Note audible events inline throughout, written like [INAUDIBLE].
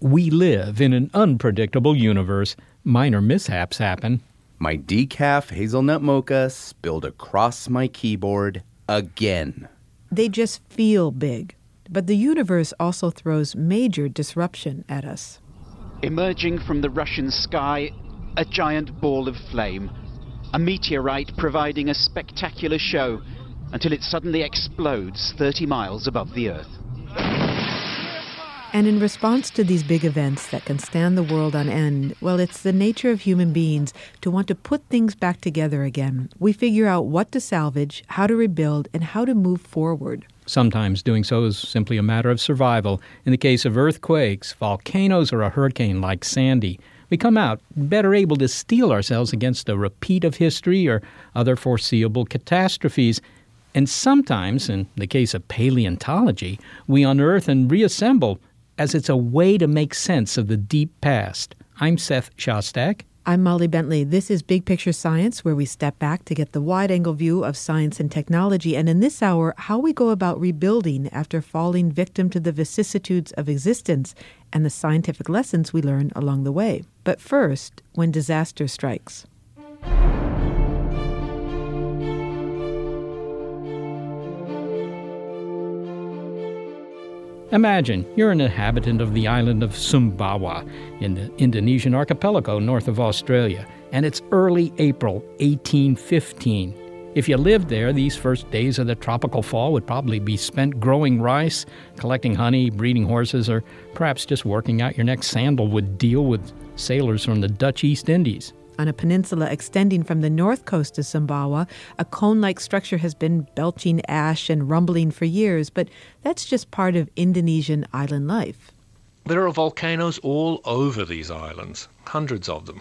We live in an unpredictable universe. Minor mishaps happen. My decaf hazelnut mocha spilled across my keyboard again. They just feel big. But the universe also throws major disruption at us. Emerging from the Russian sky, a giant ball of flame. A meteorite providing a spectacular show until it suddenly explodes 30 miles above the Earth. And in response to these big events that can stand the world on end, well, it's the nature of human beings to want to put things back together again. We figure out what to salvage, how to rebuild, and how to move forward. Sometimes doing so is simply a matter of survival. In the case of earthquakes, volcanoes, or a hurricane like Sandy, we come out better able to steel ourselves against a repeat of history or other foreseeable catastrophes. And sometimes, in the case of paleontology, we unearth and reassemble as it's a way to make sense of the deep past. I'm Seth Shostak. I'm Molly Bentley. This is Big Picture Science, where we step back to get the wide angle view of science and technology. And in this hour, how we go about rebuilding after falling victim to the vicissitudes of existence and the scientific lessons we learn along the way. But first, when disaster strikes. Imagine you're an inhabitant of the island of Sumbawa in the Indonesian archipelago north of Australia, and it's early April 1815. If you lived there, these first days of the tropical fall would probably be spent growing rice, collecting honey, breeding horses, or perhaps just working out your next sandalwood deal with sailors from the Dutch East Indies. On a peninsula extending from the north coast of Sumbawa, a cone like structure has been belching ash and rumbling for years, but that's just part of Indonesian island life. There are volcanoes all over these islands, hundreds of them.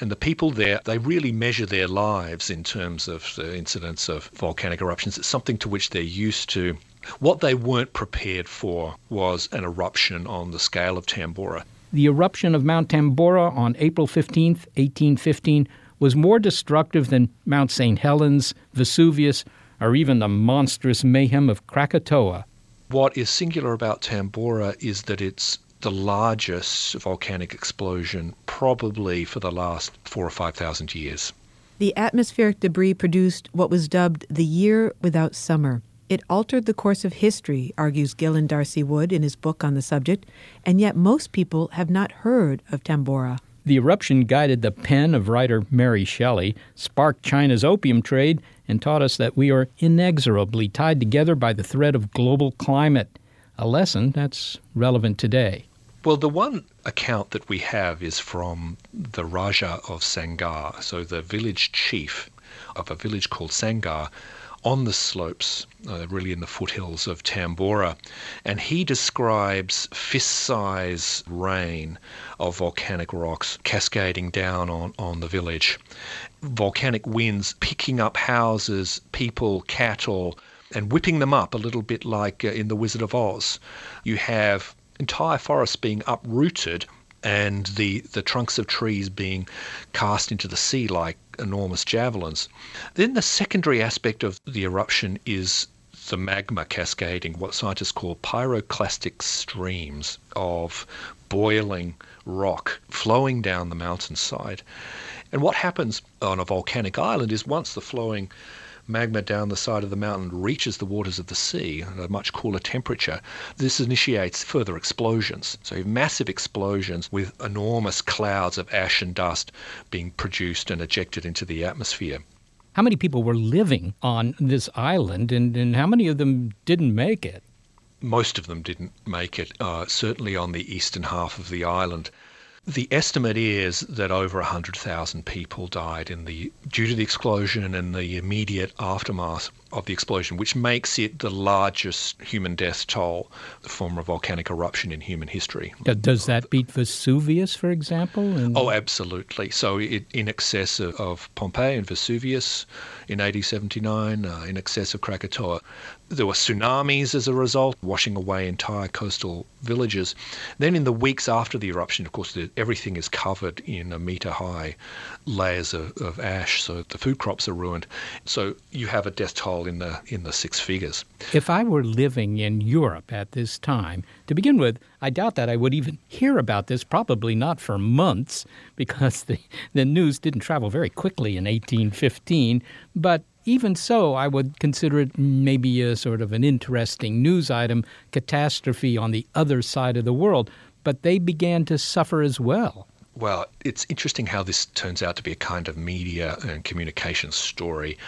And the people there, they really measure their lives in terms of the incidence of volcanic eruptions. It's something to which they're used to. What they weren't prepared for was an eruption on the scale of Tambora. The eruption of Mount Tambora on April 15, 1815, was more destructive than Mount St. Helens, Vesuvius, or even the monstrous mayhem of Krakatoa. What is singular about Tambora is that it's the largest volcanic explosion probably for the last four or five thousand years. The atmospheric debris produced what was dubbed the year without summer. It altered the course of history, argues Gillen D'Arcy Wood in his book on the subject, and yet most people have not heard of Tambora. The eruption guided the pen of writer Mary Shelley, sparked China's opium trade, and taught us that we are inexorably tied together by the thread of global climate, a lesson that's relevant today. Well, the one account that we have is from the Raja of Sangar, so the village chief of a village called Sangar on the slopes, uh, really in the foothills of Tambora. And he describes fist size rain of volcanic rocks cascading down on, on the village. Volcanic winds picking up houses, people, cattle, and whipping them up a little bit like uh, in The Wizard of Oz. You have entire forests being uprooted and the, the trunks of trees being cast into the sea like enormous javelins. Then the secondary aspect of the eruption is the magma cascading, what scientists call pyroclastic streams of boiling rock flowing down the mountainside. And what happens on a volcanic island is once the flowing magma down the side of the mountain reaches the waters of the sea at a much cooler temperature, this initiates further explosions. So you have massive explosions with enormous clouds of ash and dust being produced and ejected into the atmosphere. How many people were living on this island, and, and how many of them didn't make it? Most of them didn't make it, uh, certainly on the eastern half of the island. The estimate is that over 100,000 people died in the due to the explosion and the immediate aftermath of the explosion, which makes it the largest human death toll from a volcanic eruption in human history. Does that beat Vesuvius, for example? And... Oh, absolutely. So, it, in excess of, of, Pompeii and Vesuvius in 1879, uh, in excess of Krakatoa. There were tsunamis as a result, washing away entire coastal villages. Then, in the weeks after the eruption, of course, the, everything is covered in a meter high layers of, of ash, so the food crops are ruined. So, you have a death toll in the in the six figures. If I were living in Europe at this time, to begin with, I doubt that I would even hear about this. Probably not for months, [LAUGHS] because the the news didn't travel very quickly in 1815. But even so, I would consider it maybe a sort of an interesting news item, catastrophe on the other side of the world. But they began to suffer as well. Well, it's interesting how this turns out to be a kind of media and communication story.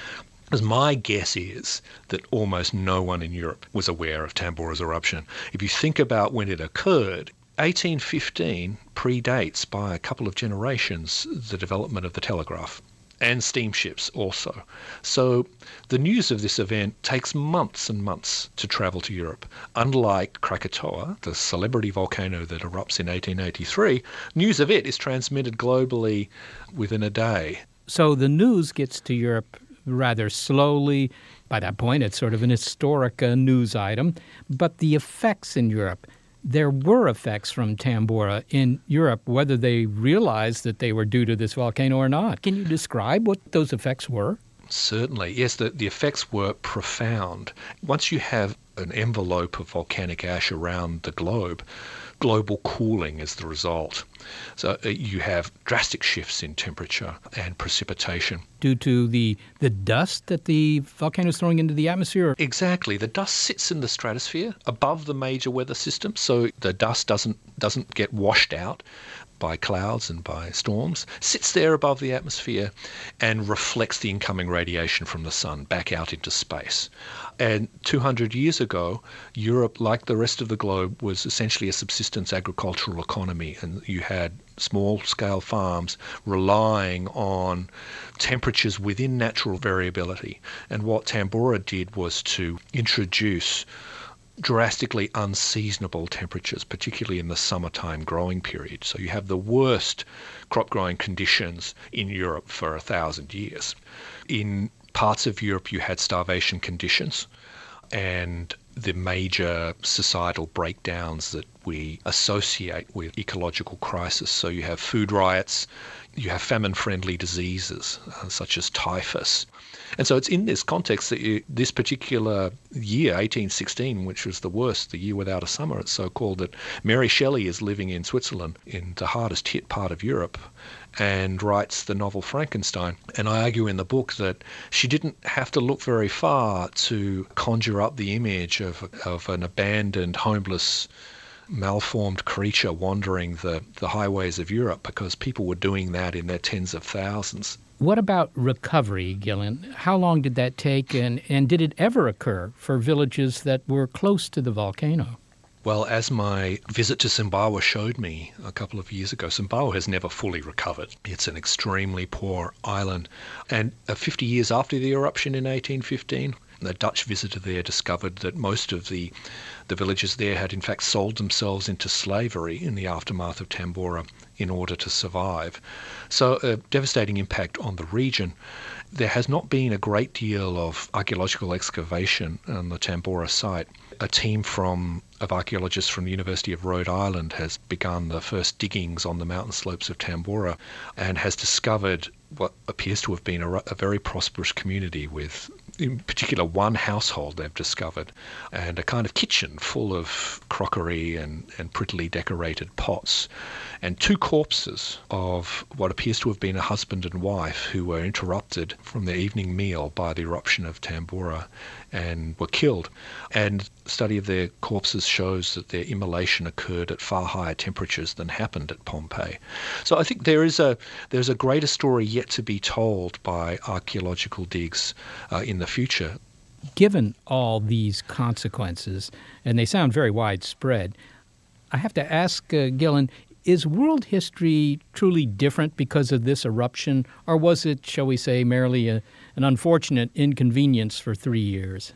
Because my guess is that almost no one in Europe was aware of Tambora's eruption. If you think about when it occurred, 1815 predates by a couple of generations the development of the telegraph and steamships also. So the news of this event takes months and months to travel to Europe. Unlike Krakatoa, the celebrity volcano that erupts in 1883, news of it is transmitted globally within a day. So the news gets to Europe rather slowly. By that point, it's sort of an historic uh, news item. But the effects in Europe, there were effects from Tambora in Europe, whether they realized that they were due to this volcano or not. Can you describe what those effects were? Certainly. Yes, the, the effects were profound. Once you have an envelope of volcanic ash around the globe, global cooling as the result. So uh, you have drastic shifts in temperature and precipitation. Due to the, the dust that the volcano is throwing into the atmosphere? Exactly. The dust sits in the stratosphere above the major weather system, so the dust doesn't, doesn't get washed out by clouds and by storms, sits there above the atmosphere and reflects the incoming radiation from the sun back out into space. And 200 years ago, Europe, like the rest of the globe, was essentially a subsistence agricultural economy, and you had small scale farms relying on temperatures within natural variability. And what Tambora did was to introduce drastically unseasonable temperatures, particularly in the summertime growing period. So you have the worst crop growing conditions in Europe for a thousand years. In parts of Europe, you had starvation conditions and the major societal breakdowns that we associate with ecological crisis. So you have food riots, you have famine friendly diseases uh, such as typhus. And so it's in this context that you, this particular year, 1816, which was the worst, the year without a summer, it's so called, that Mary Shelley is living in Switzerland, in the hardest hit part of Europe, and writes the novel Frankenstein. And I argue in the book that she didn't have to look very far to conjure up the image of, of an abandoned, homeless, malformed creature wandering the, the highways of Europe because people were doing that in their tens of thousands. What about recovery, Gillen? How long did that take, and, and did it ever occur for villages that were close to the volcano? Well, as my visit to Sumbawa showed me a couple of years ago, Sumbawa has never fully recovered. It's an extremely poor island. And uh, 50 years after the eruption in 1815, a Dutch visitor there discovered that most of the, the villagers there had in fact sold themselves into slavery in the aftermath of Tambora in order to survive. So a devastating impact on the region. There has not been a great deal of archaeological excavation on the Tambora site. A team from of archaeologists from the University of Rhode Island has begun the first diggings on the mountain slopes of Tambora and has discovered what appears to have been a, a very prosperous community with in particular one household they've discovered, and a kind of kitchen full of crockery and, and prettily decorated pots, and two corpses of what appears to have been a husband and wife who were interrupted from their evening meal by the eruption of Tambora and were killed. And study of their corpses shows that their immolation occurred at far higher temperatures than happened at Pompeii. So I think there is a there's a greater story yet to be told by archaeological digs uh, in the future. Given all these consequences, and they sound very widespread, I have to ask uh, Gillen, is world history truly different because of this eruption, or was it, shall we say, merely a, an unfortunate inconvenience for three years?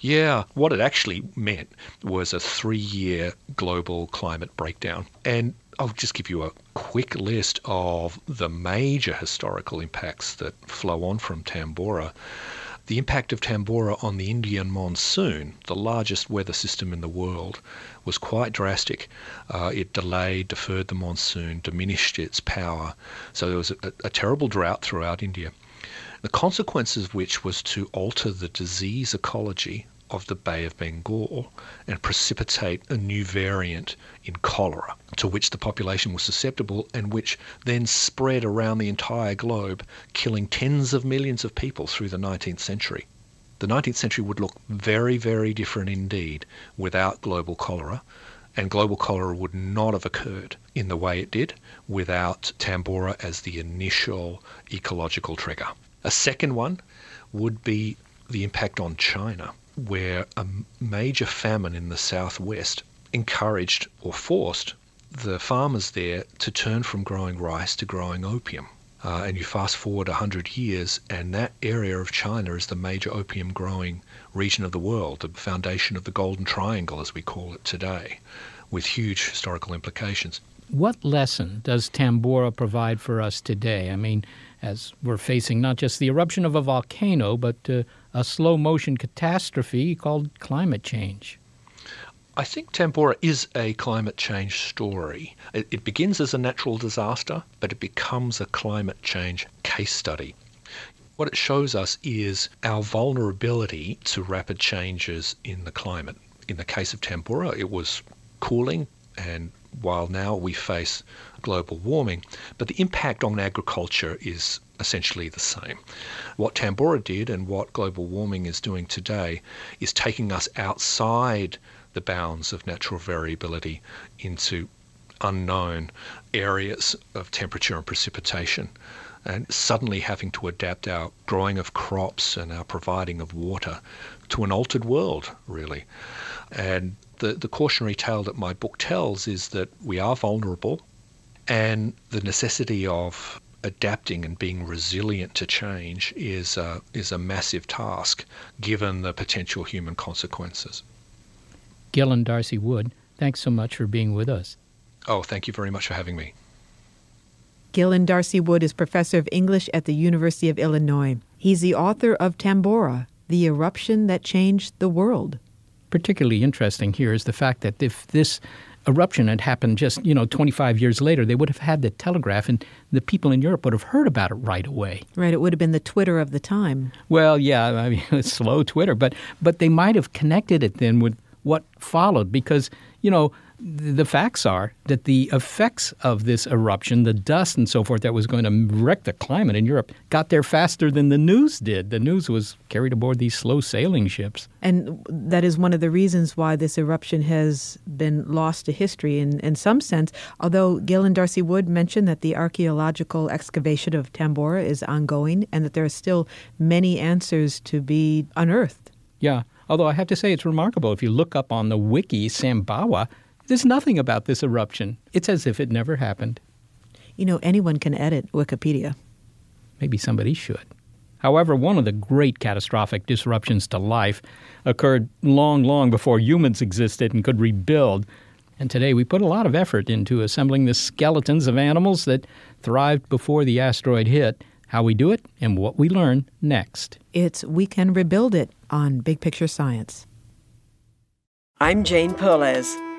Yeah, what it actually meant was a three year global climate breakdown. And I'll just give you a quick list of the major historical impacts that flow on from Tambora. The impact of Tambora on the Indian monsoon, the largest weather system in the world, was quite drastic. Uh, it delayed, deferred the monsoon, diminished its power. So there was a, a terrible drought throughout India. The consequences of which was to alter the disease ecology of the Bay of Bengal and precipitate a new variant in cholera to which the population was susceptible and which then spread around the entire globe, killing tens of millions of people through the 19th century. The 19th century would look very, very different indeed without global cholera, and global cholera would not have occurred in the way it did without Tambora as the initial ecological trigger. A second one would be the impact on China where a major famine in the southwest encouraged or forced the farmers there to turn from growing rice to growing opium. Uh, and you fast forward 100 years, and that area of China is the major opium growing region of the world, the foundation of the Golden Triangle, as we call it today, with huge historical implications. What lesson does Tambora provide for us today? I mean, as we're facing not just the eruption of a volcano, but uh, a slow motion catastrophe called climate change. I think Tambora is a climate change story. It, it, begins as a natural disaster, but it becomes a climate change case study. What it shows us is our vulnerability to rapid changes in the climate. In the case of Tambora, it was cooling, and while now we face global warming, but the impact on agriculture is essentially the same. What Tambora did and what global warming is doing today is taking us outside the bounds of natural variability into unknown areas of temperature and precipitation and suddenly having to adapt our growing of crops and our providing of water to an altered world, really. And the, the cautionary tale that my book tells is that we are vulnerable and the necessity of adapting and being resilient to change is a, is a massive task given the potential human consequences. Gillen D'Arcy Wood, thanks so much for being with us. Oh, thank you very much for having me. Gillen D'Arcy Wood is professor of English at the University of Illinois. He's the author of Tambora, the eruption that changed the world. Particularly interesting here is the fact that if this eruption had happened just, you know, 25 years later, they would have had the telegraph and the people in Europe would have heard about it right away. Right, it would have been the Twitter of the time. Well, yeah, [LAUGHS] I mean, it's slow Twitter, but but they might have connected it then with what followed because, you know, the facts are that the effects of this eruption, the dust and so forth that was going to wreck the climate in Europe, got there faster than the news did. The news was carried aboard these slow sailing ships. And that is one of the reasons why this eruption has been lost to history in, in some sense. Although Gillen D'Arcy Wood mentioned that the archaeological excavation of Tambora is ongoing and that there are still many answers to be unearthed. Yeah. Although I have to say it's remarkable. If you look up on the wiki, Sumbawa there's nothing about this eruption. It's as if it never happened. You know, anyone can edit Wikipedia. Maybe somebody should. However, one of the great catastrophic disruptions to life occurred long, long before humans existed and could rebuild. And today we put a lot of effort into assembling the skeletons of animals that thrived before the asteroid hit. How we do it and what we learn next. It's We Can Rebuild It on Big Picture Science. I'm Jane Perlez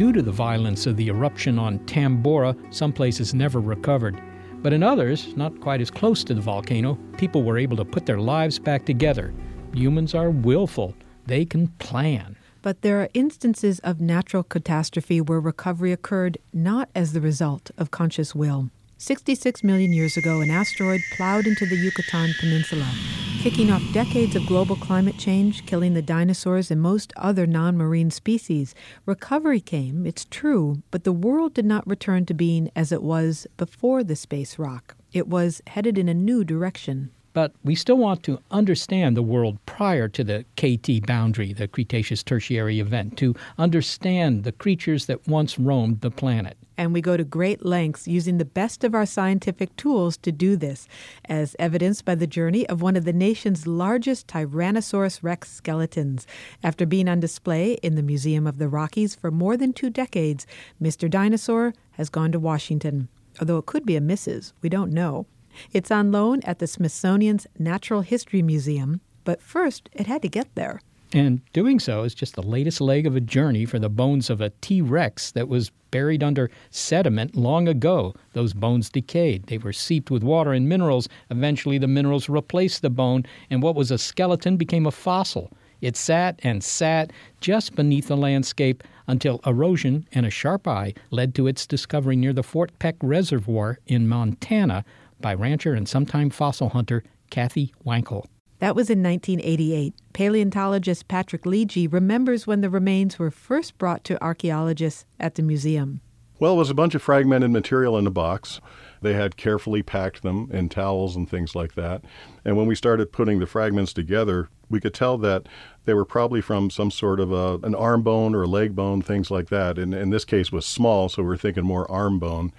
Due to the violence of the eruption on Tambora, some places never recovered. But in others, not quite as close to the volcano, people were able to put their lives back together. Humans are willful, they can plan. But there are instances of natural catastrophe where recovery occurred not as the result of conscious will. 66 million years ago, an asteroid plowed into the Yucatan Peninsula, kicking off decades of global climate change, killing the dinosaurs and most other non marine species. Recovery came, it's true, but the world did not return to being as it was before the space rock. It was headed in a new direction. But we still want to understand the world prior to the KT boundary, the Cretaceous Tertiary event, to understand the creatures that once roamed the planet. And we go to great lengths using the best of our scientific tools to do this, as evidenced by the journey of one of the nation's largest Tyrannosaurus rex skeletons. After being on display in the Museum of the Rockies for more than two decades, Mr. Dinosaur has gone to Washington. Although it could be a Mrs., we don't know. It's on loan at the Smithsonian's Natural History Museum, but first it had to get there. And doing so is just the latest leg of a journey for the bones of a T Rex that was buried under sediment long ago. Those bones decayed. They were seeped with water and minerals. Eventually, the minerals replaced the bone, and what was a skeleton became a fossil. It sat and sat just beneath the landscape until erosion and a sharp eye led to its discovery near the Fort Peck Reservoir in Montana by rancher and sometime fossil hunter Kathy Wankel. That was in 1988. Paleontologist Patrick Leiggi remembers when the remains were first brought to archaeologists at the museum. Well, it was a bunch of fragmented material in a box. They had carefully packed them in towels and things like that. And when we started putting the fragments together, we could tell that they were probably from some sort of a, an arm bone or a leg bone, things like that. And in this case was small, so we're thinking more arm bone.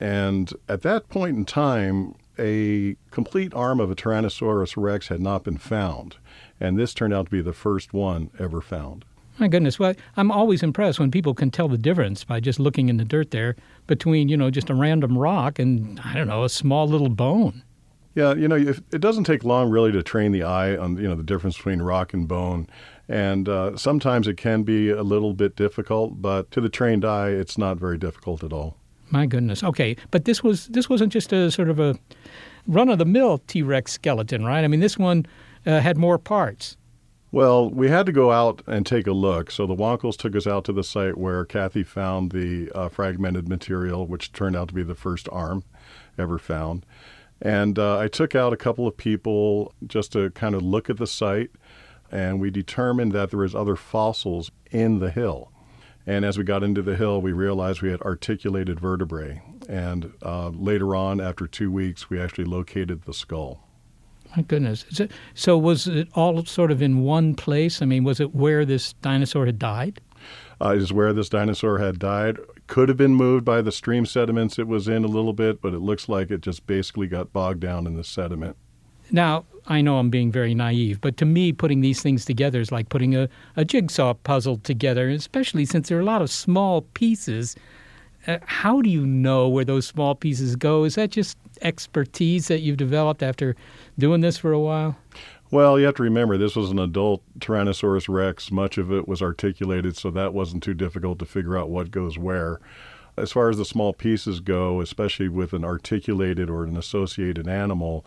And at that point in time, a complete arm of a Tyrannosaurus rex had not been found, and this turned out to be the first one ever found. My goodness, well, I'm always impressed when people can tell the difference by just looking in the dirt there between, you know, just a random rock and, I don't know, a small little bone. Yeah, you know, it doesn't take long really to train the eye on, you know, the difference between rock and bone. And uh, sometimes it can be a little bit difficult, but to the trained eye, it's not very difficult at all. My goodness. Okay, but this was this wasn't just a sort of a run of the mill T Rex skeleton, right? I mean, this one uh, had more parts. Well, we had to go out and take a look. So the Wankels took us out to the site where Kathy found the uh, fragmented material, which turned out to be the first arm ever found. And uh, I took out a couple of people just to kind of look at the site, and we determined that there was other fossils in the hill. And as we got into the hill, we realized we had articulated vertebrae. And uh, later on, after two weeks, we actually located the skull. My goodness. It, so was it all sort of in one place? I mean, was it where this dinosaur had died? Uh, is where this dinosaur had died. Could have been moved by the stream sediments it was in a little bit, but it looks like it just basically got bogged down in the sediment. Now, I know I'm being very naive, but to me, putting these things together is like putting a, a jigsaw puzzle together, especially since there are a lot of small pieces. Uh, how do you know where those small pieces go? Is that just expertise that you've developed after doing this for a while? Well, you have to remember this was an adult Tyrannosaurus rex. Much of it was articulated, so that wasn't too difficult to figure out what goes where. As far as the small pieces go, especially with an articulated or an associated animal,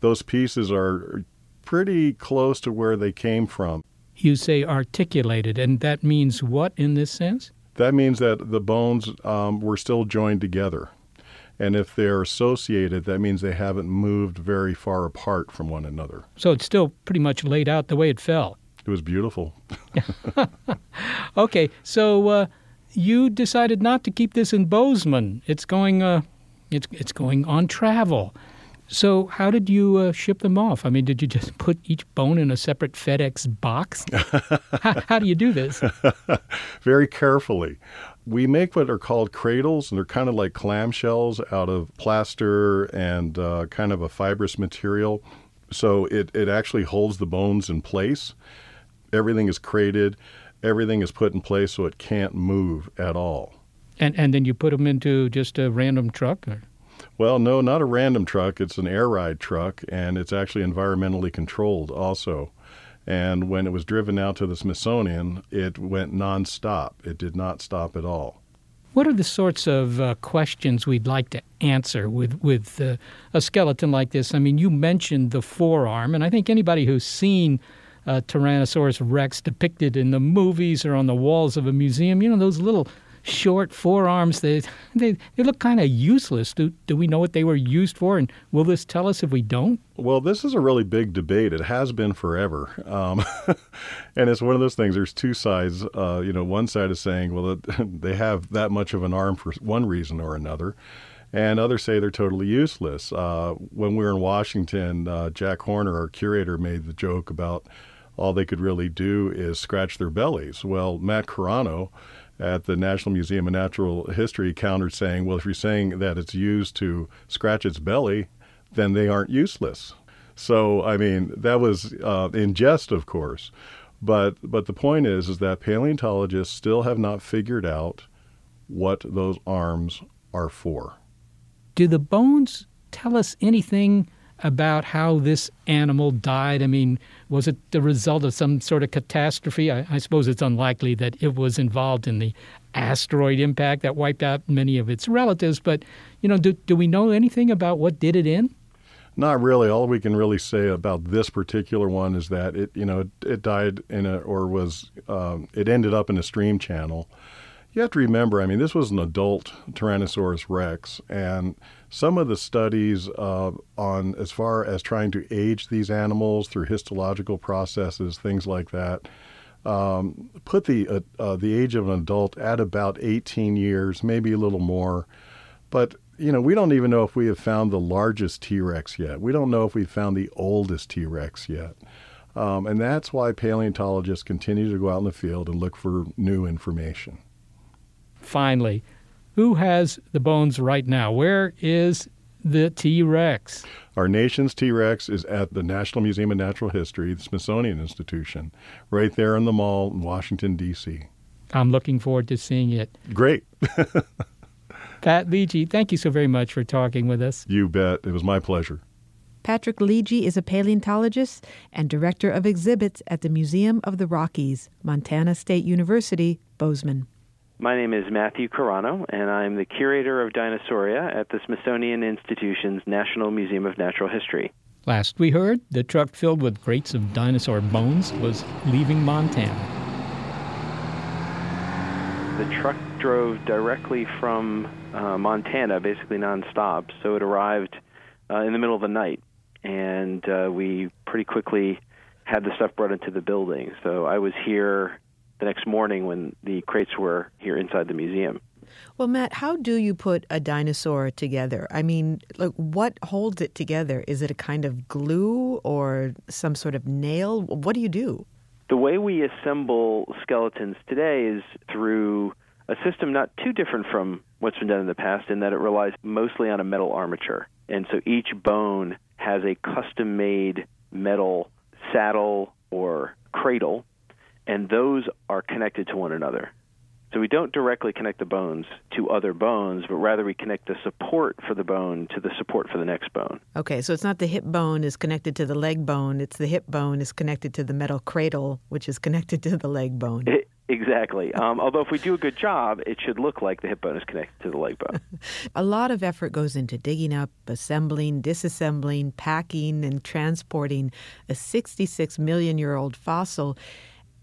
those pieces are pretty close to where they came from. You say articulated, and that means what in this sense? That means that the bones um, were still joined together. And if they're associated, that means they haven't moved very far apart from one another. So it's still pretty much laid out the way it fell. It was beautiful. [LAUGHS] okay, so uh, you decided not to keep this in Bozeman. It's going, uh, it's it's going on travel. So how did you uh, ship them off? I mean, did you just [LAUGHS] put each bone in a separate FedEx box? [LAUGHS] how, how do you do this? [LAUGHS] Very carefully. We make what are called cradles, and they're kind of like clamshells out of plaster and uh, kind of a fibrous material. So it, it actually holds the bones in place. Everything is crated, everything is put in place so it can't move at all. And, and then you put them into just a random truck? Or? Well, no, not a random truck. It's an air ride truck, and it's actually environmentally controlled also. And when it was driven out to the Smithsonian, it went nonstop. It did not stop at all. What are the sorts of uh, questions we'd like to answer with with uh, a skeleton like this? I mean, you mentioned the forearm, and I think anybody who's seen uh, Tyrannosaurus rex depicted in the movies or on the walls of a museum, you know, those little short forearms. They [LAUGHS] they, they look kind of useless. Do do we know what they were used for? And will this tell us if we don't? Well, this is a really big debate. It has been forever, um, [LAUGHS] and it's one of those things. There's two sides. Uh, you know, one side is saying, well, [LAUGHS] they have that much of an arm for one reason or another. And others say they're totally useless. Uh, when we were in Washington, uh, Jack Horner, our curator, made the joke about all they could really do is scratch their bellies. Well, Matt Carrano, at the National Museum of Natural History countered saying, well, if you're saying that it's used to scratch its belly, then they aren't useless. So, I mean, that was uh, in jest, of course. But, but the point is, is that paleontologists still have not figured out what those arms are for. Do the bones tell us anything about how this animal died? I mean, was it the result of some sort of catastrophe? I, I, suppose it's unlikely that it was involved in the asteroid impact that wiped out many of its relatives. But, you know, do, do we know anything about what did it in? Not really. All we can really say about this particular one is that it, you know, it, it died in a, or was, um, it ended up in a stream channel. You have to remember, I mean, this was an adult Tyrannosaurus rex, and some of the studies uh, on as far as trying to age these animals through histological processes, things like that, um, put the uh, uh, the age of an adult at about 18 years, maybe a little more. But you know, we don't even know if we have found the largest T Rex yet. We don't know if we've found the oldest T Rex yet. Um, and that's why paleontologists continue to go out in the field and look for new information. Finally, who has the bones right now? Where is the T Rex? Our nation's T Rex is at the National Museum of Natural History, the Smithsonian Institution, right there in the mall in Washington, D.C. I'm looking forward to seeing it. Great. [LAUGHS] Pat Leiggi, thank you so very much for talking with us. You bet. It was my pleasure. Patrick Leiggi is a paleontologist and director of exhibits at the Museum of the Rockies, Montana State University, Bozeman. My name is Matthew Carrano, and I'm the curator of Dinosauria at the Smithsonian Institution's National Museum of Natural History. Last we heard, the truck filled with crates of dinosaur bones was leaving Montana. The truck drove directly from uh, Montana, basically nonstop, so it arrived uh, in the middle of the night, and uh, we pretty quickly had the stuff brought into the building. So I was here the next morning when the crates were here inside the museum. Well, Matt, how do you put a dinosaur together? I mean, like, what holds it together? Is it a kind of glue or some sort of nail? What do you do? The way we assemble skeletons today is through a system not too different from what's been done in the past in that it relies mostly on a metal armature. And so each bone has a custom made metal saddle or cradle and those are connected to one another. So we don't directly connect the bones to other bones, but rather we connect the support for the bone to the support for the next bone. Okay, so it's not the hip bone is connected to the leg bone, it's the hip bone is connected to the metal cradle, which is connected to the leg bone. It, [LAUGHS] exactly. Um, although if we do a good job, it should look like the hip bone is connected to the leg bone. [LAUGHS] a lot of effort goes into digging up, assembling, disassembling, packing, and transporting a 66 million year old fossil.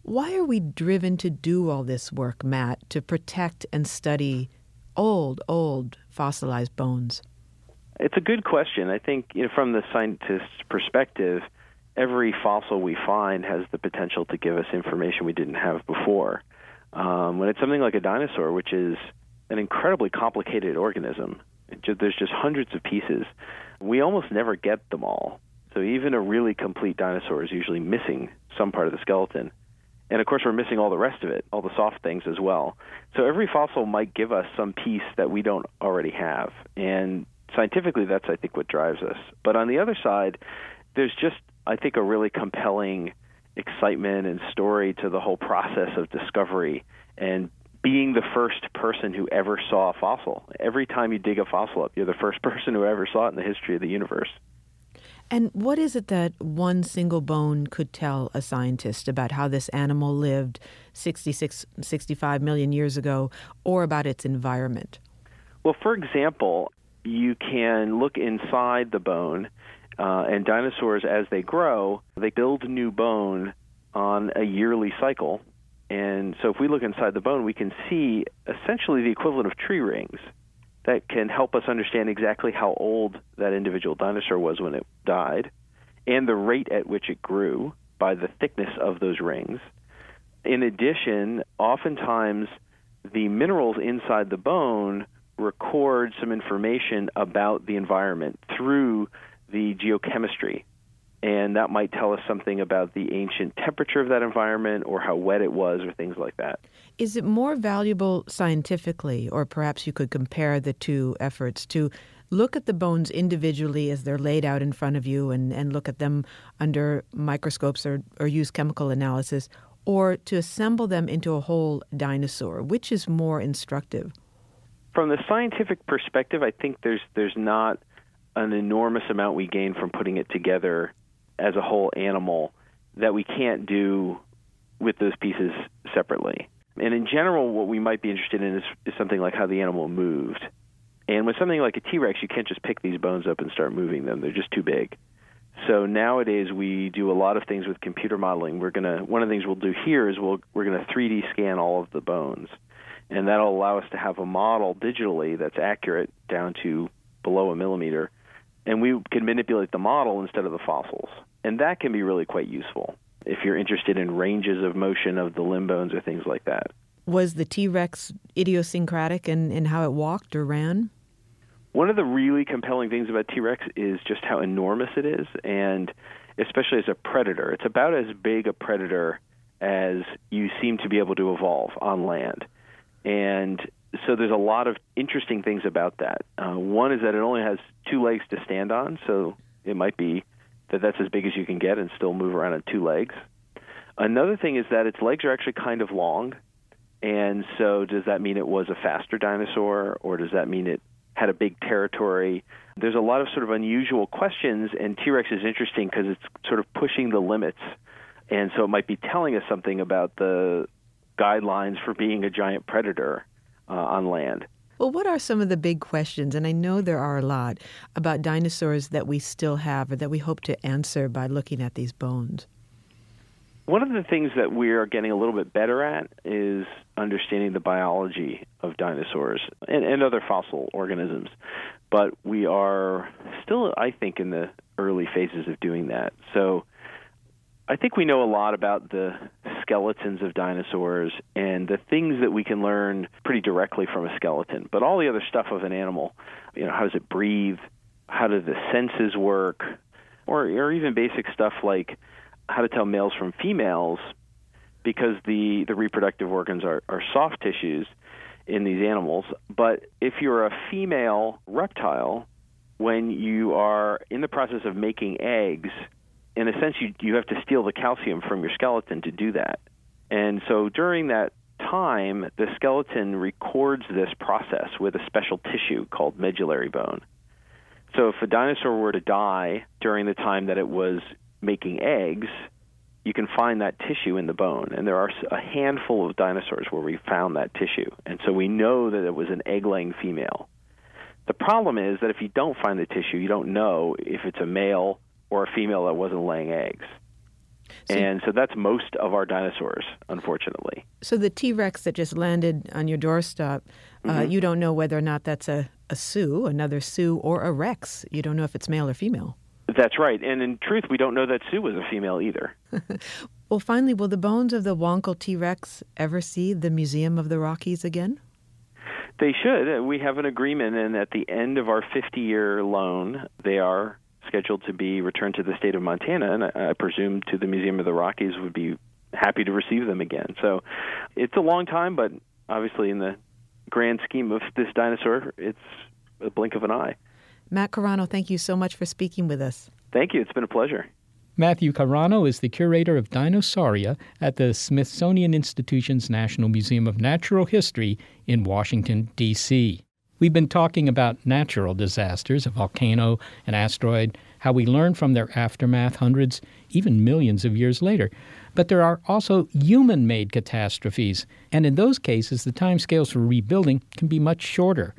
Why are we driven to do all this work, Matt, to protect and study old, old fossilized bones? It's a good question. I think you know, from the scientist's perspective, every fossil we find has the potential to give us information we didn't have before. Um, when it's something like a dinosaur, which is an incredibly complicated organism, there's just hundreds of pieces. We almost never get them all. So even a really complete dinosaur is usually missing some part of the skeleton. And of course, we're missing all the rest of it, all the soft things as well. So every fossil might give us some piece that we don't already have. And scientifically, that's, I think, what drives us. But on the other side, there's just, I think, a really compelling excitement and story to the whole process of discovery and being the first person who ever saw a fossil. Every time you dig a fossil up, you're the first [LAUGHS] person who ever saw it in the history of the universe. And what is it that one single bone could tell a scientist about how this animal lived 66, 65 million years ago or about its environment? Well, for example, you can look inside the bone, uh, and dinosaurs, as they grow, they build new bone on a yearly cycle. And so if we look inside the bone, we can see essentially the equivalent of tree rings that can help us understand exactly how old that individual dinosaur was when it died and the rate at which it grew by the thickness of those rings. In addition, oftentimes the minerals inside the bone record some information about the environment through the geochemistry and that might tell us something about the ancient temperature of that environment or how wet it was or things like that. Is it more valuable scientifically, or perhaps you could compare the two efforts to look at the bones individually as they're laid out in front of you and, and look at them under microscopes or, or use chemical analysis, or to assemble them into a whole dinosaur? Which is more instructive? From the scientific perspective, I think there's there's not an enormous amount we gain from putting it together as a whole animal that we can't do with those pieces separately. And in general, what we might be interested in is, is something like how the animal moved. And with something like a T Rex, you can't just pick these bones up and start moving them, they're just too big. So nowadays we do a lot of things with computer modeling. We're gonna one of the things we'll do here is we'll we're gonna 3D scan all of the bones, and that'll allow us to have a model digitally that's accurate down to below a millimeter, and we can manipulate the model instead of the fossils. And that can be really quite useful if you're interested in ranges of motion of the limb bones or things like that. Was the T Rex idiosyncratic in, in how it walked or ran? One of the really compelling things about T Rex is just how enormous it is, and especially as a predator. It's about as big a predator as you seem to be able to evolve on land. And so there's a lot of interesting things about that. Uh, one is that it only has two legs to stand on, so it might be that that's as big as you can get and still move around on two legs. Another thing is that its legs are actually kind of long, and so does that mean it was a faster dinosaur, or does that mean it had a big territory? There's a lot of sort of unusual questions, and T Rex is interesting because it's sort of pushing the limits, and so it might be telling us something about the guidelines for being a giant predator uh, on land. Well, what are some of the big questions? And I know there are a lot about dinosaurs that we still have or that we hope to answer by looking at these bones. One of the things that we are getting a little bit better at is understanding the biology of dinosaurs and, and other fossil organisms. But we are still, I think, in the early phases of doing that. So I think we know a lot about the skeletons of dinosaurs and the things that we can learn pretty directly from a skeleton. But all the other stuff of an animal, you know, how does it breathe? How do the senses work? Or, or even basic stuff like how to tell males from females because the, the reproductive organs are, are soft tissues in these animals. But if you're a female reptile, when you are in the process of making eggs, in a sense, you you have to steal the calcium from your skeleton to do that. And so during that time, the skeleton records this process with a special tissue called medullary bone. So if a dinosaur were to die during the time that it was making eggs, you can find that tissue in the bone. And there are a handful of dinosaurs where we found that tissue. And so we know that it was an egg laying female. The problem is that if you don't find the tissue, you don't know if it's a male or a female that wasn't laying eggs. and so that's most of our dinosaurs, unfortunately. So the T Rex that just landed on your doorstep, uh, Mhm. you don't know whether or not that's a, a Sue, another Sue, or a Rex. You don't know if it's male or female. That's right. And in truth, we don't know that Sue was a female either. [LAUGHS] Well, finally, will the bones of the Wankel T Rex ever see the Museum of the Rockies again? They should. Uh, We have an agreement, and at the end of our 50 year loan, they are scheduled to be returned to the state of Montana, and I, I presume to the Museum of the Rockies would be happy to receive them again. So it's a long time, but obviously, in the grand scheme of this dinosaur, it's a blink of an eye. Matt Carrano, thank you so much for speaking with us. Thank you. It's been a pleasure. Matthew Carrano is the curator of Dinosauria at the Smithsonian Institution's National Museum of Natural History in Washington, D.C. We've been talking about natural disasters, a volcano, an asteroid, how we learn from their aftermath hundreds, even millions of years later. But there are also human made catastrophes, and in those cases, the timescales for rebuilding can be much shorter.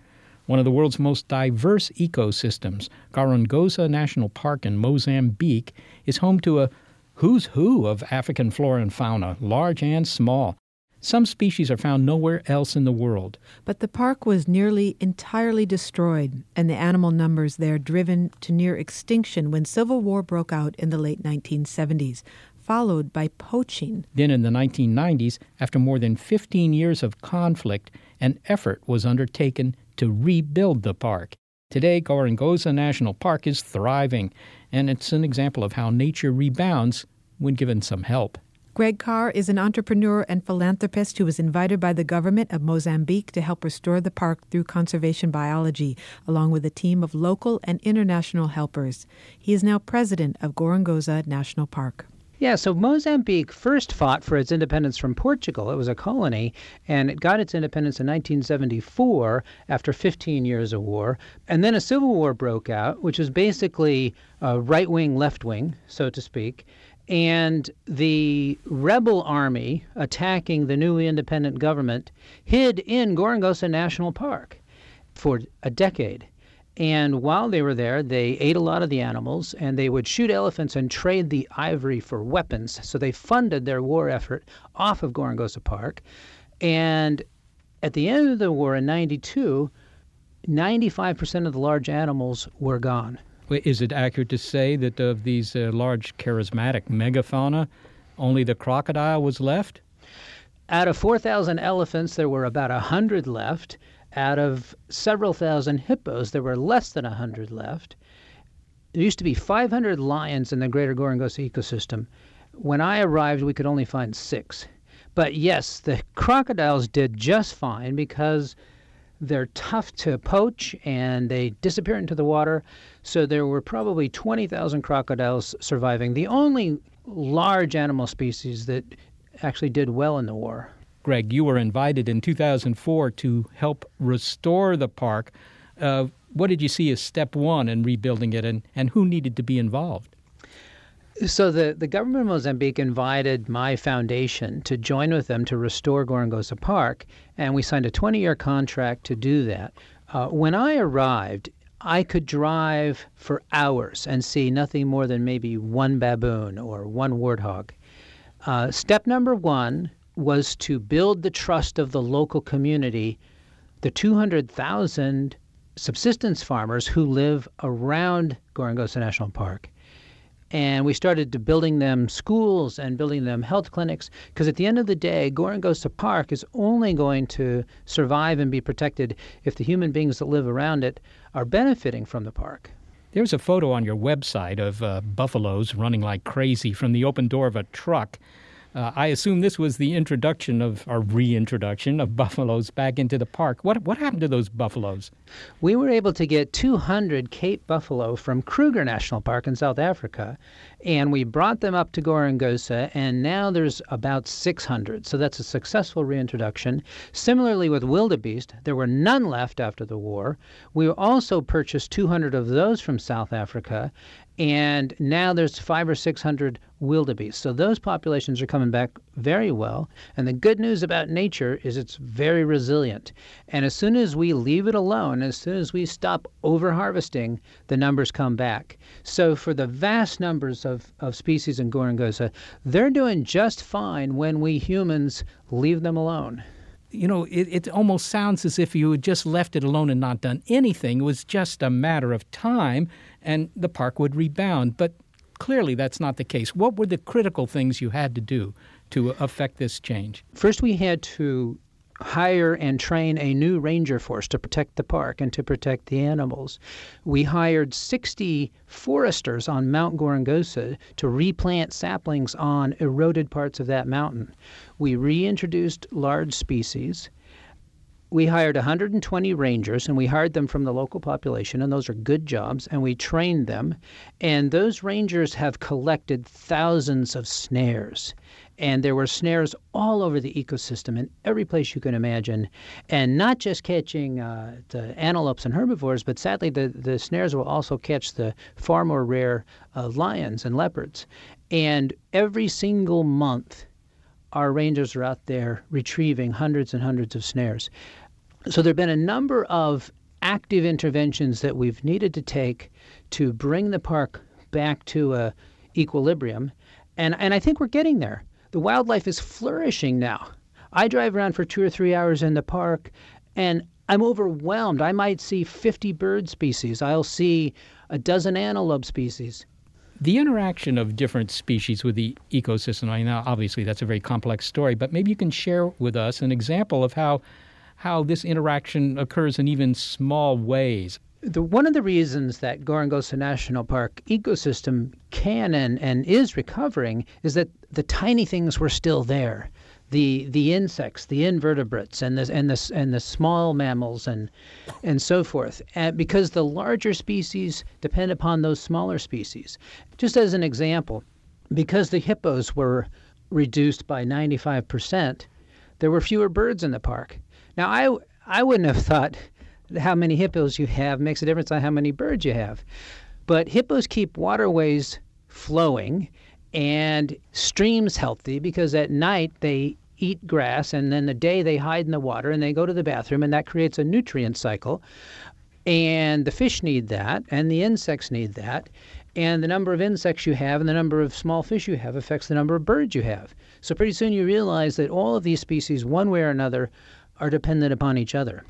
One of the world's most diverse ecosystems, Gorongosa National Park in Mozambique, is home to a who's who of African flora and fauna, large and small. Some species are found nowhere else in the world. But the park was nearly entirely destroyed, and the animal numbers there driven to near extinction when civil war broke out in the late 1970s, followed by poaching. Then in the 1990s, after more than 15 years of conflict, an effort was undertaken to rebuild the park. Today, Gorongosa National Park is thriving, and it's an example of how nature rebounds when given some help. Greg Carr is an entrepreneur and philanthropist who was invited by the government of Mozambique to help restore the park through conservation biology, along with a team of local and international helpers. He is now president of Gorongosa National Park. Yeah, so Mozambique first fought for its independence from Portugal. It was a colony, and it got its independence in 1974 after 15 years of war. And then a civil war broke out, which was basically uh, right wing, left wing, so to speak. And the rebel army attacking the newly independent government hid in Gorongosa National Park for a decade. And while they were there, they ate a lot of the animals and they would shoot elephants and trade the ivory for weapons. So they funded their war effort off of Gorongosa Park. And at the end of the war in 92, 95% of the large animals were gone. Is it accurate to say that of these uh, large charismatic megafauna, only the crocodile was left? Out of 4,000 elephants, there were about 100 left. Out of several thousand hippos, there were less than 100 left. There used to be 500 lions in the greater Gorongosa ecosystem. When I arrived, we could only find six. But yes, the crocodiles did just fine because they're tough to poach and they disappear into the water. So there were probably 20,000 crocodiles surviving, the only large animal species that actually did well in the war. Greg, you were invited in 2004 to help restore the park. Uh, what did you see as step one in rebuilding it, and, and who needed to be involved? So the, the government of Mozambique invited my foundation to join with them to restore Gorongosa Park, and we signed a 20-year contract to do that. Uh, when I arrived, I could drive for hours and see nothing more than maybe one baboon or one warthog. Uh, step number one was to build the trust of the local community, the 200,000 subsistence farmers who live around Gorongosa National Park. And we started to building them schools and building them health clinics because at the end of the day, Gorongosa Park is only going to survive and be protected if the human beings that live around it are benefiting from the park. There's a photo on your website of uh, buffaloes running like crazy from the open door of a truck. Uh, I assume this was the introduction of, or reintroduction of buffaloes back into the park. What, what happened to those buffaloes? We were able to get 200 Cape buffalo from Kruger National Park in South Africa, and we brought them up to Gorongosa, and now there's about 600. So that's a successful reintroduction. Similarly with wildebeest, there were none left after the war. We also purchased 200 of those from South Africa, and now there's five or six hundred wildebeest. So those populations are coming back very well. And the good news about nature is it's very resilient. And as soon as we leave it alone, as soon as we stop over harvesting, the numbers come back. So for the vast numbers of, of species in Gorongosa, they're doing just fine when we humans leave them alone you know, it, it almost sounds as if you had just left it alone and not done anything. It was just a matter of time, and the park would rebound. But clearly, that's not the case. What were the critical things you had to do to affect this change? First, we had to hire and train a new ranger force to protect the park and to protect the animals. We hired 60 foresters on Mount Gorongosa to replant saplings on eroded parts of that mountain. We reintroduced large species. We hired 120 rangers and we hired them from the local population, and those are good jobs, and we trained them. And those rangers have collected thousands of snares and there were snares all over the ecosystem in every place you can imagine, and not just catching uh, the antelopes and herbivores, but sadly the, the snares will also catch the far more rare uh, lions and leopards. And every single month, our rangers are out there retrieving hundreds and hundreds of snares. So there have been a number of active interventions that we've needed to take to bring the park back to a equilibrium. And, and I think we're getting there the wildlife is flourishing now. I drive around for two or three hours in the park and I'm overwhelmed. I might see 50 bird species, I'll see a dozen antelope species. The interaction of different species with the ecosystem, I know obviously that's a very complex story, but maybe you can share with us an example of how how this interaction occurs in even small ways the, one of the reasons that Gorongosa National Park ecosystem can and, and is recovering is that the tiny things were still there. The the insects, the invertebrates, and the and the and the small mammals, and and so forth. And because the larger species depend upon those smaller species. Just as an example, because the hippos were reduced by 95%, there were fewer birds in the park. Now I I wouldn't have thought how many hippos you have makes a difference on how many birds you have. But hippos keep waterways flowing and streams healthy because at night they eat grass and then the day they hide in the water and they go to the bathroom and that creates a nutrient cycle. And the fish need that and the insects need that. And the number of insects you have and the number of small fish you have affects the number of birds you have. So pretty soon you realize that all of these species, one way or another, are dependent upon each other.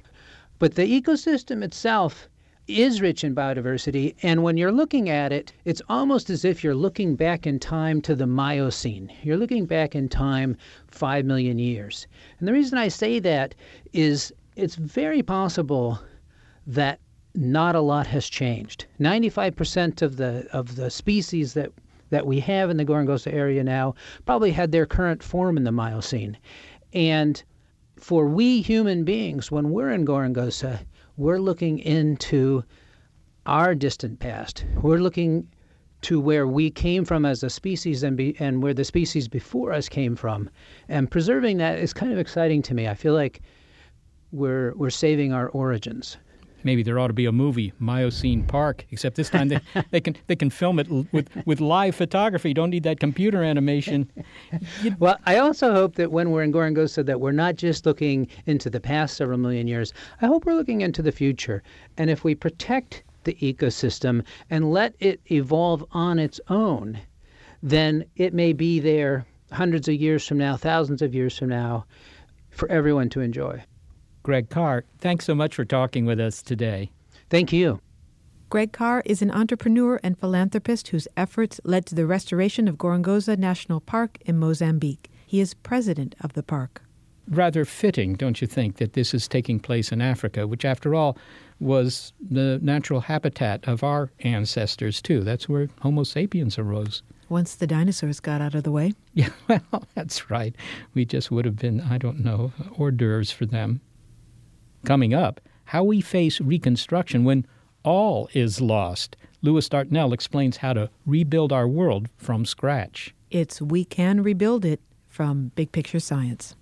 But the ecosystem itself is rich in biodiversity. And when you're looking at it, it's almost as if you're looking back in time to the Miocene. You're looking back in time 5 million years. And the reason I say that is it's very possible that not a lot has changed. 95% of the of the species that that we have in the Gorongosa area now probably had their current form in the Miocene. And for we human beings, when we're in Gorongosa, we're looking into our distant past. We're looking to where we came from as a species and, be, and where the species before us came from. And preserving that is kind of exciting to me. I feel like we're, we're saving our origins maybe there ought to be a movie, Miocene Park, except this time they, [LAUGHS] they can they can film it with, with live photography. You don't need that computer animation. [LAUGHS] well, I also hope that when we're in Gorongosa that we're not just looking into the past several million years. I hope we're looking into the future. And if we protect the ecosystem and let it evolve on its own, then it may be there hundreds of years from now, thousands of years from now, for everyone to enjoy. Greg Carr, thanks so much for talking with us today. Thank you. Greg Carr is an entrepreneur and philanthropist whose efforts led to the restoration of Gorongosa National Park in Mozambique. He is president of the park. Rather fitting, don't you think, that this is taking place in Africa, which, after all, was the natural habitat of our ancestors, too. That's where Homo sapiens arose. Once the dinosaurs got out of the way. [LAUGHS] Yeah, well, that's right. We just would have been, I don't know, hors d'oeuvres for them. Coming up, how we face reconstruction when all is lost. Lewis Dartnell explains how to rebuild our world from scratch. It's We Can Rebuild It from Big Picture Science.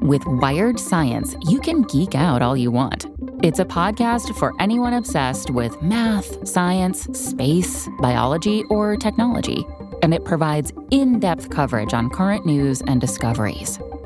With Wired Science, you can geek out all you want It's a podcast for anyone obsessed with math, science, space, biology, or technology. And it provides in depth coverage on current news and discoveries.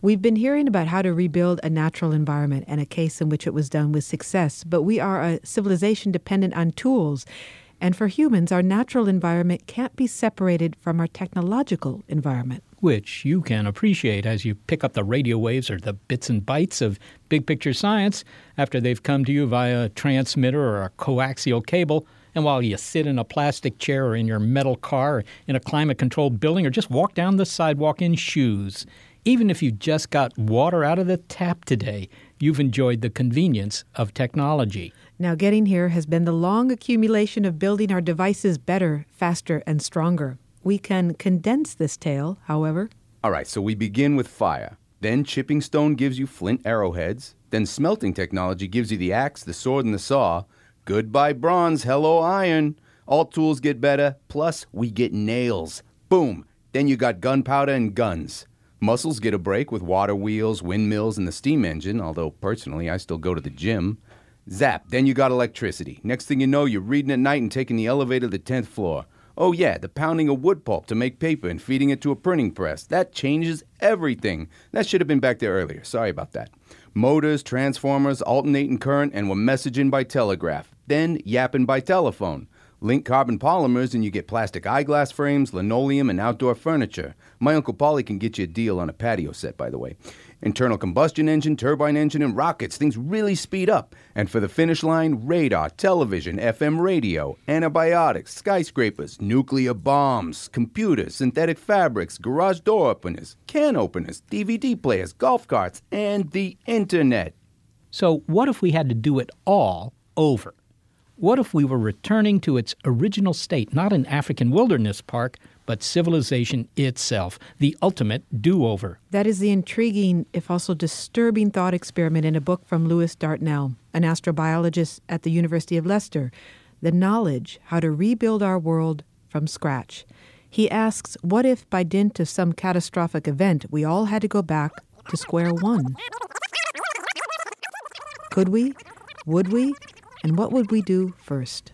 We've been hearing about how to rebuild a natural environment and a case in which it was done with success, but we are a civilization dependent on tools. And for humans, our natural environment can't be separated from our technological environment. Which you can appreciate as you pick up the radio waves or the bits and bytes of big picture science after they've come to you via a transmitter or a coaxial cable. And while you sit in a plastic chair or in your metal car, in a climate controlled building, or just walk down the sidewalk in shoes, even if you just got water out of the tap today, you've enjoyed the convenience of technology. Now, getting here has been the long accumulation of building our devices better, faster, and stronger. We can condense this tale, however. All right, so we begin with fire. Then chipping stone gives you flint arrowheads. Then smelting technology gives you the axe, the sword, and the saw. Goodbye bronze, hello iron. All tools get better, plus we get nails. Boom! Then you got gunpowder and guns. Muscles get a break with water wheels, windmills, and the steam engine, although personally I still go to the gym. Zap, then you got electricity. Next thing you know, you're reading at night and taking the elevator to the 10th floor. Oh, yeah, the pounding of wood pulp to make paper and feeding it to a printing press. That changes everything. That should have been back there earlier. Sorry about that. Motors, transformers, alternating current, and we're messaging by telegraph. Then yapping by telephone. Link carbon polymers and you get plastic eyeglass frames, linoleum, and outdoor furniture. My Uncle Polly can get you a deal on a patio set, by the way. Internal combustion engine, turbine engine, and rockets, things really speed up. And for the finish line, radar, television, FM radio, antibiotics, skyscrapers, nuclear bombs, computers, synthetic fabrics, garage door openers, can openers, DVD players, golf carts, and the internet. So, what if we had to do it all over? What if we were returning to its original state, not an African wilderness park, but civilization itself, the ultimate do over. That is the intriguing, if also disturbing, thought experiment in a book from Lewis Dartnell, an astrobiologist at the University of Leicester The Knowledge How to Rebuild Our World from Scratch. He asks, What if, by dint of some catastrophic event, we all had to go back to square one? Could we? Would we? And what would we do first?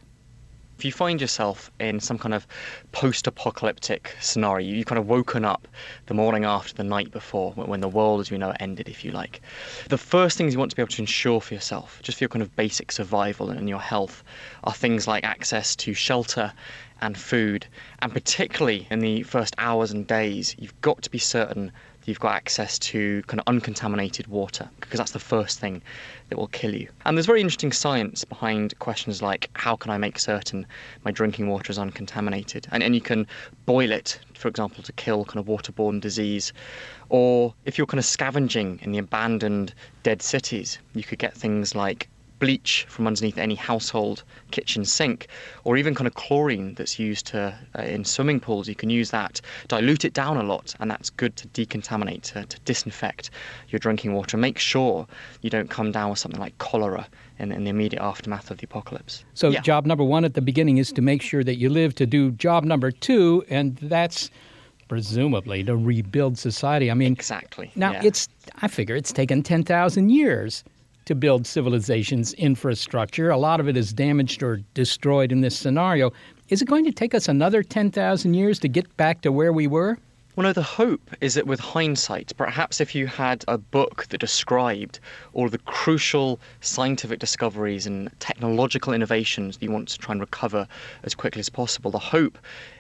If you find yourself in some kind of post apocalyptic scenario, you've kind of woken up the morning after the night before, when the world as we know it ended, if you like. The first things you want to be able to ensure for yourself, just for your kind of basic survival and your health, are things like access to shelter and food. And particularly in the first hours and days, you've got to be certain you've got access to kind of uncontaminated water because that's the first thing that will kill you. And there's very interesting science behind questions like how can I make certain my drinking water is uncontaminated? And, and you can boil it, for example, to kill kind of waterborne disease. Or if you're kind of scavenging in the abandoned dead cities, you could get things like bleach from underneath any household kitchen sink, or even kind of chlorine that's used to, uh, in swimming pools. You can use that, dilute it down a lot, and that's good to decontaminate, to, to disinfect your drinking water. Make sure you don't come down with something like cholera in, in the immediate aftermath of the apocalypse. So, yeah. job number one at the beginning is to make sure that you live to do job number two, and that's presumably to rebuild society. I mean, exactly. Now, yeah. it's, I figure it's taken 10,000 years to build civilization's infrastructure. A lot of it is damaged or destroyed in this scenario. Is it going to take us another 10,000 years to get back to where we were? Well, no, the hope is that with hindsight, perhaps if you had a book that described all the crucial scientific discoveries and technological innovations that you want to try and recover as quickly as possible, the hope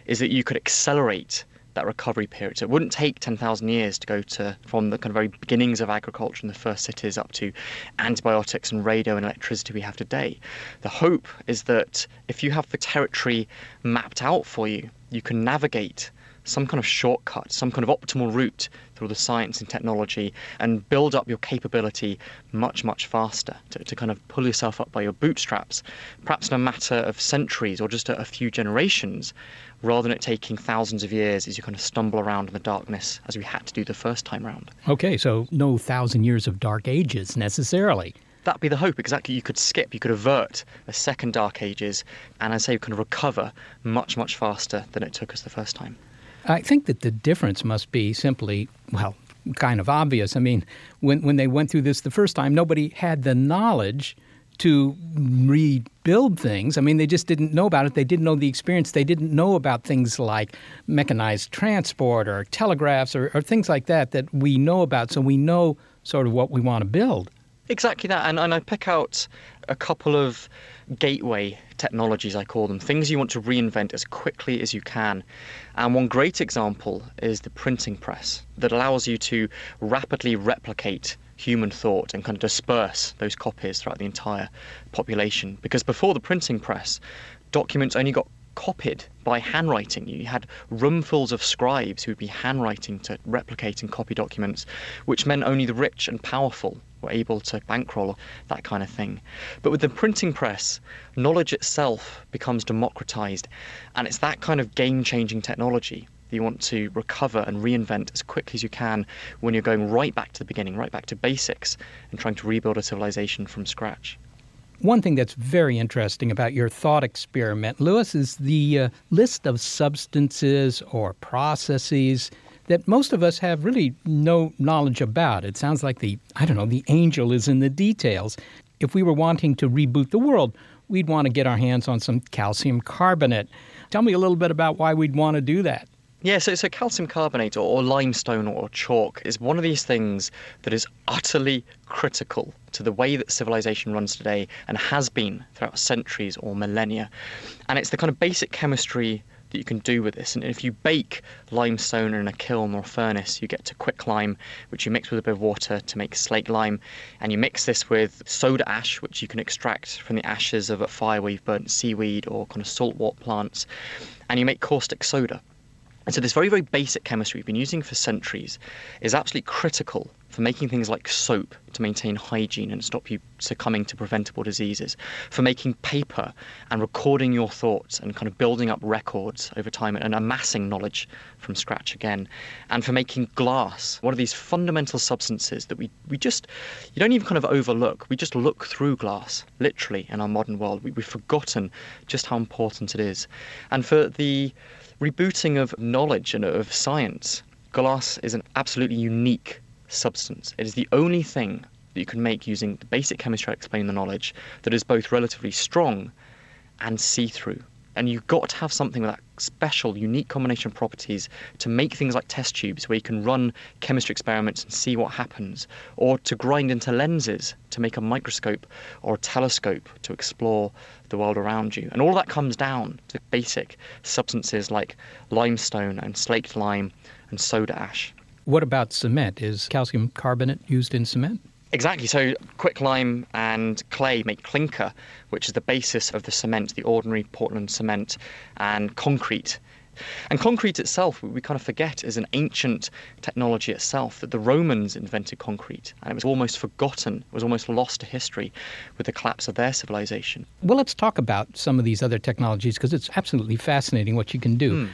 is that you could accelerate that recovery period. So it wouldn't take 10,000 years to go to from the kind of very beginnings of agriculture in the first cities up to antibiotics and radio and electricity we have today. The hope is that if you have the territory mapped out for you, you can navigate some kind of shortcut, some kind of optimal route through the science and technology and build up your capability much, much faster to, to kind of pull yourself up by your bootstraps, perhaps in a matter of centuries or just a, a few generations, rather than it taking thousands of years as you kind of stumble around in the darkness as we had to do the first time round. Okay, so no thousand years of dark ages necessarily. That'd be the hope, exactly. You could skip, you could avert a second Dark Ages, and I say you can recover much, much faster than it took us the first time. I think that the difference must be simply, well, kind of obvious. I mean, when, when they went through this the first time, nobody had the knowledge to rebuild things. I mean, they just didn't know about it. They didn't know the experience. They didn't know about things like mechanized transport or telegraphs or, or things like that that we know about. So we know sort of what we want to build. Exactly that. And, and I pick out a couple of gateway technologies, I call them, things you want to reinvent as quickly as you can. And one great example is the printing press that allows you to rapidly replicate human thought and kind of disperse those copies throughout the entire population. Because before the printing press, documents only got copied by handwriting. You had roomfuls of scribes who would be handwriting to replicate and copy documents, which meant only the rich and powerful were able to bankroll that kind of thing. But with the printing press, knowledge itself becomes democratized, and it's that kind of game changing technology that you want to recover and reinvent as quickly as you can when you're going right back to the beginning, right back to basics, and trying to rebuild a civilization from scratch. One thing that's very interesting about your thought experiment, Lewis, is the uh, list of substances or processes that most of us have really no knowledge about. It sounds like the, I don't know, the angel is in the details. If we were wanting to reboot the world, we'd want to get our hands on some calcium carbonate. Tell me a little bit about why we'd want to do that. Yeah, so, so calcium carbonate or, or limestone or chalk is one of these things that is utterly critical to the way that civilization runs today and has been throughout centuries or millennia. And it's the kind of basic chemistry that you can do with this. And if you bake limestone in a kiln or furnace, you get to quicklime, which you mix with a bit of water to make slaked lime. And you mix this with soda ash, which you can extract from the ashes of a fire where you've burnt seaweed or kind of saltwater plants. And you make caustic soda. And so, this very, very basic chemistry we've been using for centuries is absolutely critical for making things like soap to maintain hygiene and stop you succumbing to preventable diseases, for making paper and recording your thoughts and kind of building up records over time and amassing knowledge from scratch again, and for making glass, one of these fundamental substances that we, we just, you don't even kind of overlook. We just look through glass, literally, in our modern world. We, we've forgotten just how important it is. And for the rebooting of knowledge and of science, glass is an absolutely unique substance. It is the only thing that you can make using the basic chemistry I explained the knowledge that is both relatively strong and see through. And you've got to have something with that special, unique combination of properties to make things like test tubes where you can run chemistry experiments and see what happens, or to grind into lenses to make a microscope or a telescope to explore the world around you. And all that comes down to basic substances like limestone and slaked lime and soda ash. What about cement? Is calcium carbonate used in cement? Exactly. So, quicklime and clay make clinker, which is the basis of the cement, the ordinary Portland cement, and concrete. And concrete itself, we kind of forget, is an ancient technology itself, that the Romans invented concrete, and it was almost forgotten, it was almost lost to history with the collapse of their civilization. Well, let's talk about some of these other technologies because it's absolutely fascinating what you can do. Mm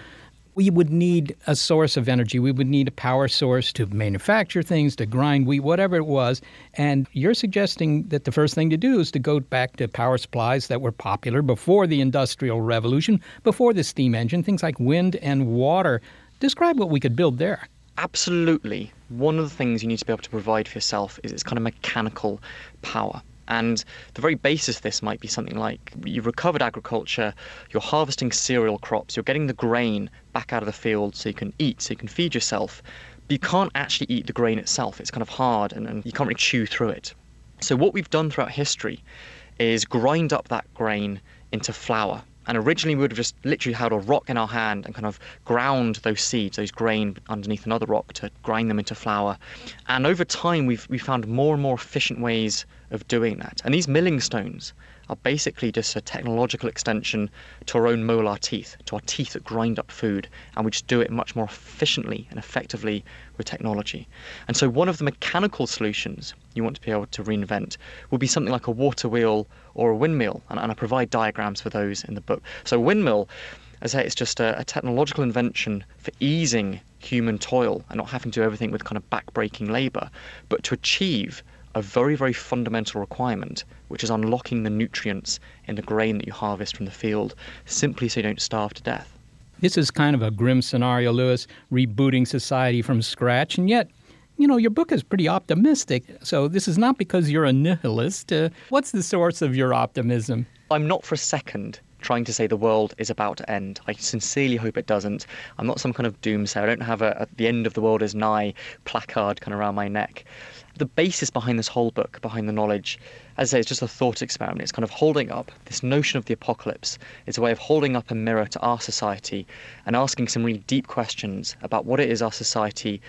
we would need a source of energy. We would need a power source to manufacture things, to grind wheat, whatever it was. And you're suggesting that the first thing to do is to go back to power supplies that were popular before the Industrial Revolution, before the steam engine, things like wind and water. Describe what we could build there. Absolutely. One of the things you need to be able to provide for yourself is this kind of mechanical power. And the very basis of this might be something like you've recovered agriculture, you're harvesting cereal crops, you're getting the grain back out of the field so you can eat, so you can feed yourself. But you can't actually eat the grain itself. It's kind of hard and, and you can't really chew through it. So, what we've done throughout history is grind up that grain into flour. And originally, we would have just literally had a rock in our hand and kind of ground those seeds, those grain underneath another rock to grind them into flour. And over time, we've we found more and more efficient ways of doing that. And these milling stones are basically just a technological extension to our own molar teeth, to our teeth that grind up food, and we just do it much more efficiently and effectively with technology. And so, one of the mechanical solutions you want to be able to reinvent would be something like a water wheel or a windmill, and, and I provide diagrams for those in the book. So, windmill as I say, it's just a, a, technological invention for easing human toil and not having to do everything with kind of back-breaking labour, but to achieve a very, very fundamental requirement, which is unlocking the nutrients in the grain that you harvest from the field, simply so you don't starve to death. This is kind of a grim scenario, Lewis, rebooting society from scratch, and yet you know, your book is pretty optimistic. So this is not because you're a nihilist. Uh, what's the source of your optimism? I'm not for a second trying to say the world is about to end. I sincerely hope it doesn't. I'm not some kind of doomsayer. I don't have a, a the end of the world is nigh placard kind of around my neck the basis behind this whole book, behind the knowledge, as I say, it's just a thought experiment. It's kind of holding up this notion of the apocalypse. It's a way of holding up a mirror to our society and asking some really deep questions about what it is our society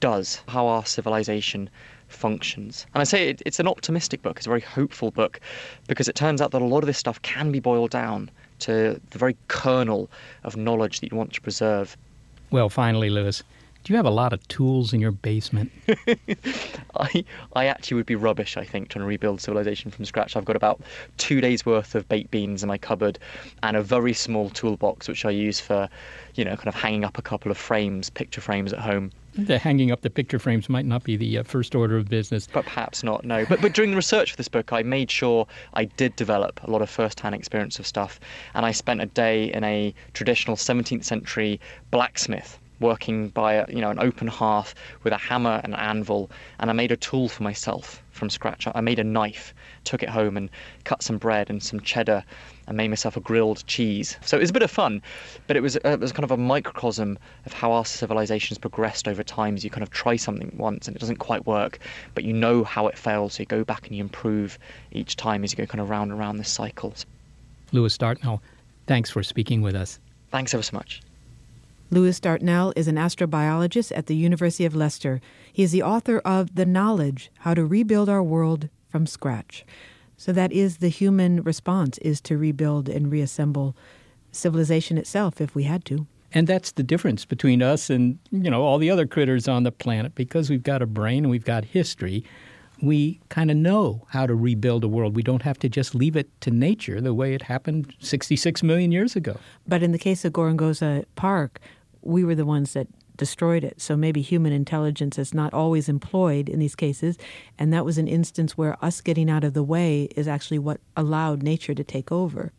does, how our civilization functions. And I say it, it's an optimistic book, it's a very hopeful book, because it turns out that a lot of this stuff can be boiled down to the very kernel of knowledge that you want to preserve. Well, finally, Lewis, do you have a lot of tools in your basement? [LAUGHS] I I actually would be rubbish, I think, trying to rebuild civilization from scratch. I've got about two days worth of baked beans in my cupboard and a very small toolbox which I use for, you know, kind of hanging up a couple of frames, picture frames at home. The hanging up the picture frames might not be the uh, first order of business. But perhaps not, no. But, but during the research for this book, I made sure I did develop a lot of first hand experience of stuff. And I spent a day in a traditional 17th century blacksmith working by you know an open hearth with a hammer and an anvil, and I made a tool for myself from scratch. I made a knife, took it home, and cut some bread and some cheddar, and made myself a grilled cheese. So it was a bit of fun, but it was uh, it was kind of a microcosm of how our civilization's progressed over time. As you kind of try something once and it doesn't quite work, but you know how it failed, so you go back and you improve each time as you go kind of round and round this cycle. Lewis Dartnell, thanks for speaking with us. Thanks ever so much. Lewis Dartnell is an astrobiologist at the University of Leicester. He is the author of The Knowledge How to Rebuild Our World from Scratch. So that is the human response is to rebuild and reassemble civilization itself if we had to. And that's the difference between us and, you know, all the other critters on the planet because we've got a brain and we've got history. We kind of know how to rebuild a world. We don't have to just leave it to nature the way it happened 66 million years ago. But in the case of Gorongosa Park, we were the ones that destroyed it. So maybe human intelligence is not always employed in these cases. And that was an instance where us getting out of the way is actually what allowed nature to take over.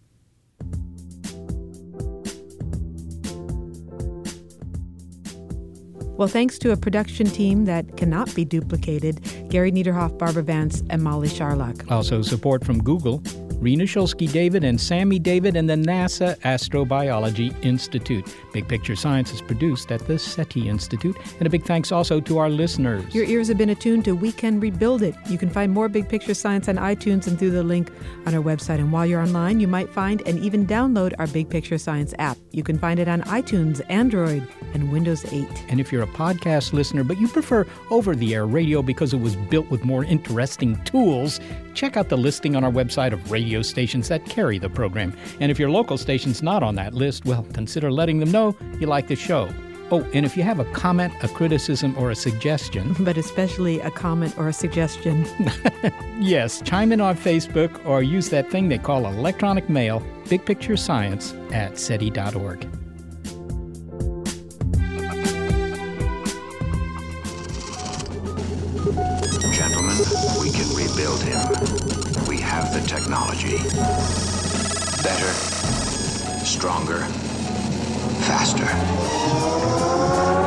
Well, thanks to a production team that cannot be duplicated Gary Niederhoff, Barbara Vance, and Molly Sharlock. Also, support from Google Rena Shulsky David and Sammy David and the NASA Astrobiology Institute. Big Picture Science is produced at the SETI Institute. And a big thanks also to our listeners. Your ears have been attuned to We Can Rebuild It. You can find more Big Picture Science on iTunes and through the link on our website. And while you're online, you might find and even download our Big Picture Science app. You can find it on iTunes, Android, and Windows 8. And if you're a podcast listener, but you prefer over the air radio because it was built with more interesting tools, check out the listing on our website of radio stations that carry the program. And if your local station's not on that list, well, consider letting them know you like the show. Oh, and if you have a comment, a criticism, or a suggestion. [LAUGHS] But especially a comment or a suggestion. [LAUGHS] yes, chime in on Facebook or use that thing they call electronic mail, Big Picture Science at SETI.org. build him. We have the technology. Better, stronger, faster.